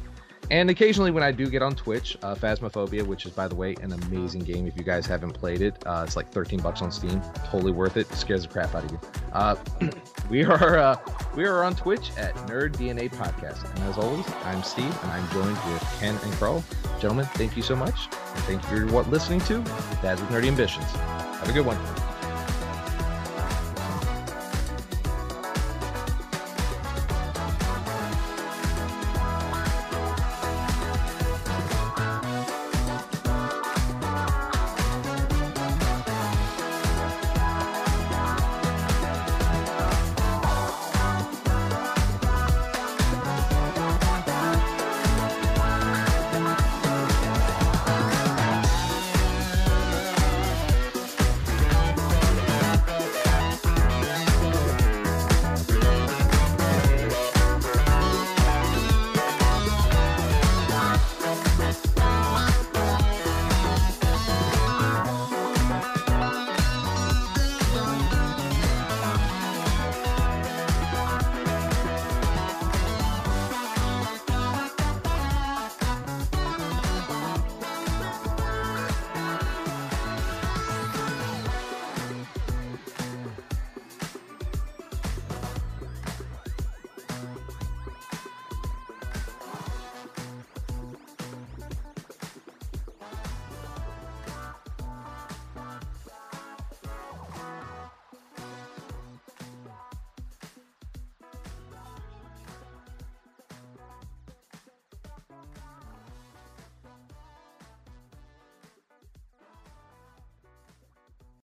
And occasionally, when I do get on Twitch, uh, Phasmophobia, which is, by the way, an amazing game. If you guys haven't played it, uh, it's like 13 bucks on Steam. Totally worth it. Scares the crap out of you. Uh, we are uh, we are on Twitch at Nerd DNA Podcast. And as always, I'm Steve, and I'm joined with Ken and Carl. Gentlemen, thank you so much, and thank you for what listening to Dads with Nerdy Ambitions. Have a good one.